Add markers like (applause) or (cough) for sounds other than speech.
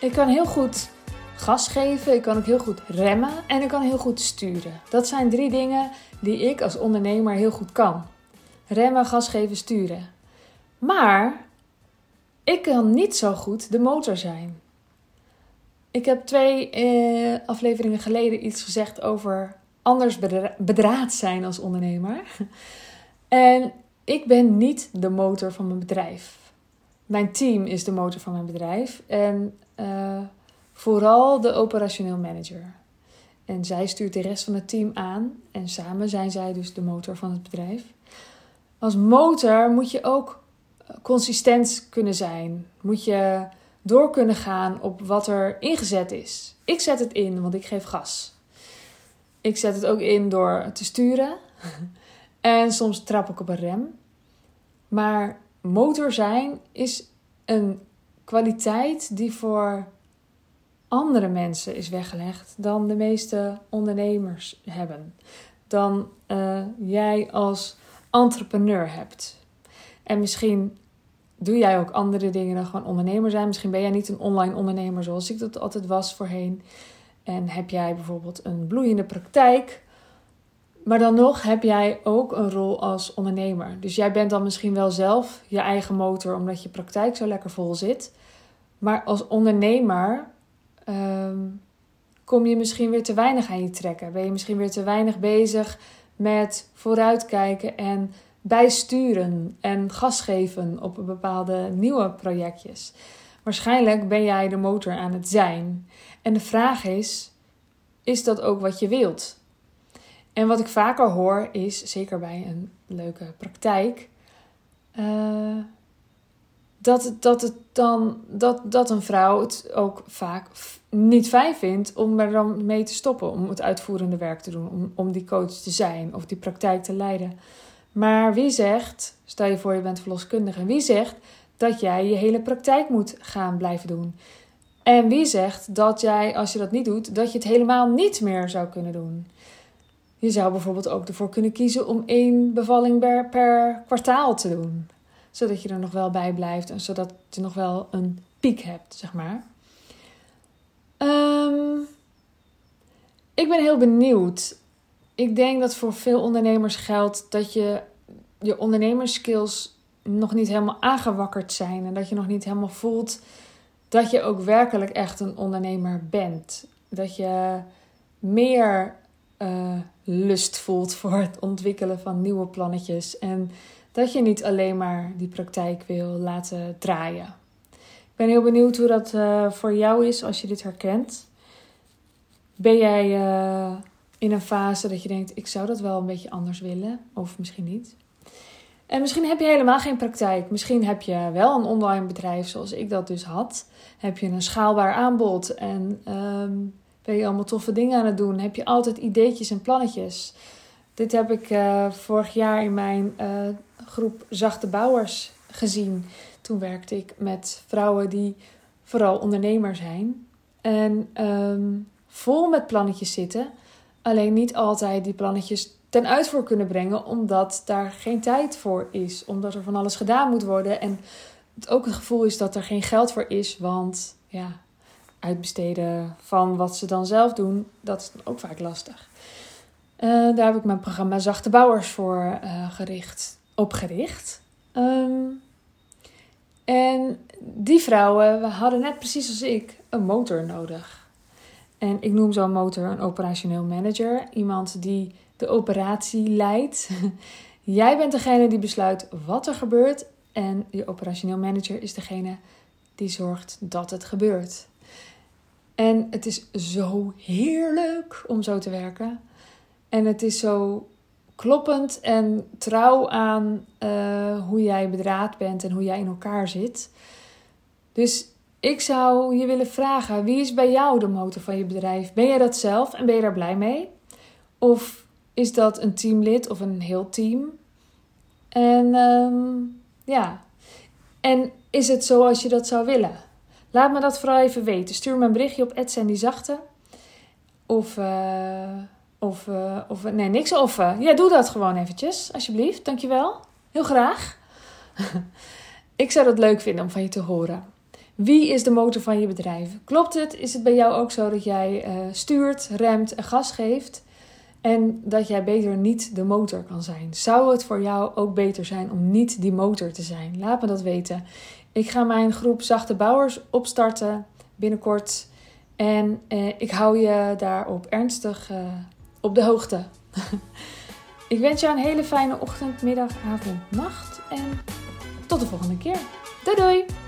Ik kan heel goed gas geven, ik kan ook heel goed remmen en ik kan heel goed sturen. Dat zijn drie dingen die ik als ondernemer heel goed kan. Remmen, gas geven, sturen. Maar ik kan niet zo goed de motor zijn. Ik heb twee eh, afleveringen geleden iets gezegd over anders bedraad zijn als ondernemer. (laughs) En ik ben niet de motor van mijn bedrijf. Mijn team is de motor van mijn bedrijf. En uh, vooral de operationeel manager. En zij stuurt de rest van het team aan. En samen zijn zij dus de motor van het bedrijf. Als motor moet je ook consistent kunnen zijn. Moet je door kunnen gaan op wat er ingezet is. Ik zet het in, want ik geef gas. Ik zet het ook in door te sturen. (laughs) en soms trap ik op een rem. Maar motor zijn is een kwaliteit die voor andere mensen is weggelegd dan de meeste ondernemers hebben. Dan uh, jij als entrepreneur hebt. En misschien doe jij ook andere dingen dan gewoon ondernemer zijn. Misschien ben jij niet een online ondernemer zoals ik dat altijd was voorheen. En heb jij bijvoorbeeld een bloeiende praktijk. Maar dan nog heb jij ook een rol als ondernemer. Dus jij bent dan misschien wel zelf je eigen motor omdat je praktijk zo lekker vol zit. Maar als ondernemer ehm, kom je misschien weer te weinig aan je trekken. Ben je misschien weer te weinig bezig met vooruitkijken en bijsturen en gas geven op bepaalde nieuwe projectjes. Waarschijnlijk ben jij de motor aan het zijn. En de vraag is: is dat ook wat je wilt? En wat ik vaker hoor is, zeker bij een leuke praktijk, uh, dat, dat, het dan, dat, dat een vrouw het ook vaak niet fijn vindt om er dan mee te stoppen, om het uitvoerende werk te doen, om, om die coach te zijn of die praktijk te leiden. Maar wie zegt, stel je voor je bent verloskundige, wie zegt dat jij je hele praktijk moet gaan blijven doen? En wie zegt dat jij, als je dat niet doet, dat je het helemaal niet meer zou kunnen doen? Je zou bijvoorbeeld ook ervoor kunnen kiezen om één bevalling per, per kwartaal te doen. Zodat je er nog wel bij blijft en zodat je nog wel een piek hebt, zeg maar. Um, ik ben heel benieuwd ik denk dat voor veel ondernemers geldt dat je je ondernemerskills nog niet helemaal aangewakkerd zijn. En dat je nog niet helemaal voelt dat je ook werkelijk echt een ondernemer bent. Dat je meer uh, lust voelt voor het ontwikkelen van nieuwe plannetjes. En dat je niet alleen maar die praktijk wil laten draaien. Ik ben heel benieuwd hoe dat uh, voor jou is als je dit herkent. Ben jij. Uh, in een fase dat je denkt: ik zou dat wel een beetje anders willen, of misschien niet. En misschien heb je helemaal geen praktijk. Misschien heb je wel een online bedrijf zoals ik dat dus had. Heb je een schaalbaar aanbod en ehm, ben je allemaal toffe dingen aan het doen. Heb je altijd ideetjes en plannetjes. Dit heb ik uh, vorig jaar in mijn uh, groep Zachte Bouwers gezien. Toen werkte ik met vrouwen die vooral ondernemer zijn. En um, vol met plannetjes zitten alleen niet altijd die plannetjes ten uitvoer kunnen brengen, omdat daar geen tijd voor is, omdat er van alles gedaan moet worden en het ook het gevoel is dat er geen geld voor is, want ja, uitbesteden van wat ze dan zelf doen, dat is ook vaak lastig. Uh, daar heb ik mijn programma Zachte Bouwers voor uh, gericht, opgericht. Um, en die vrouwen hadden net precies als ik een motor nodig. En ik noem zo'n motor een operationeel manager. Iemand die de operatie leidt. (laughs) Jij bent degene die besluit wat er gebeurt. En je operationeel manager is degene die zorgt dat het gebeurt. En het is zo heerlijk om zo te werken. En het is zo kloppend en trouw aan uh, hoe jij bedraad bent en hoe jij in elkaar zit. Dus ik zou je willen vragen: wie is bij jou de motor van je bedrijf? Ben jij dat zelf en ben je daar blij mee? Of is dat een teamlid of een heel team? En um, ja, en is het zoals je dat zou willen? Laat me dat vooral even weten. Stuur me een berichtje op die Zachte. Of, uh, of, uh, of, nee, niks of. ja, doe dat gewoon eventjes, alsjeblieft. Dankjewel. Heel graag. (laughs) Ik zou dat leuk vinden om van je te horen. Wie is de motor van je bedrijf? Klopt het? Is het bij jou ook zo dat jij uh, stuurt, remt en gas geeft? En dat jij beter niet de motor kan zijn. Zou het voor jou ook beter zijn om niet die motor te zijn? Laat me dat weten. Ik ga mijn groep Zachte Bouwers opstarten binnenkort. En eh, ik hou je daarop ernstig uh, op de hoogte. (laughs) ik wens je een hele fijne ochtend, middag, avond, nacht. En tot de volgende keer. Doei doei!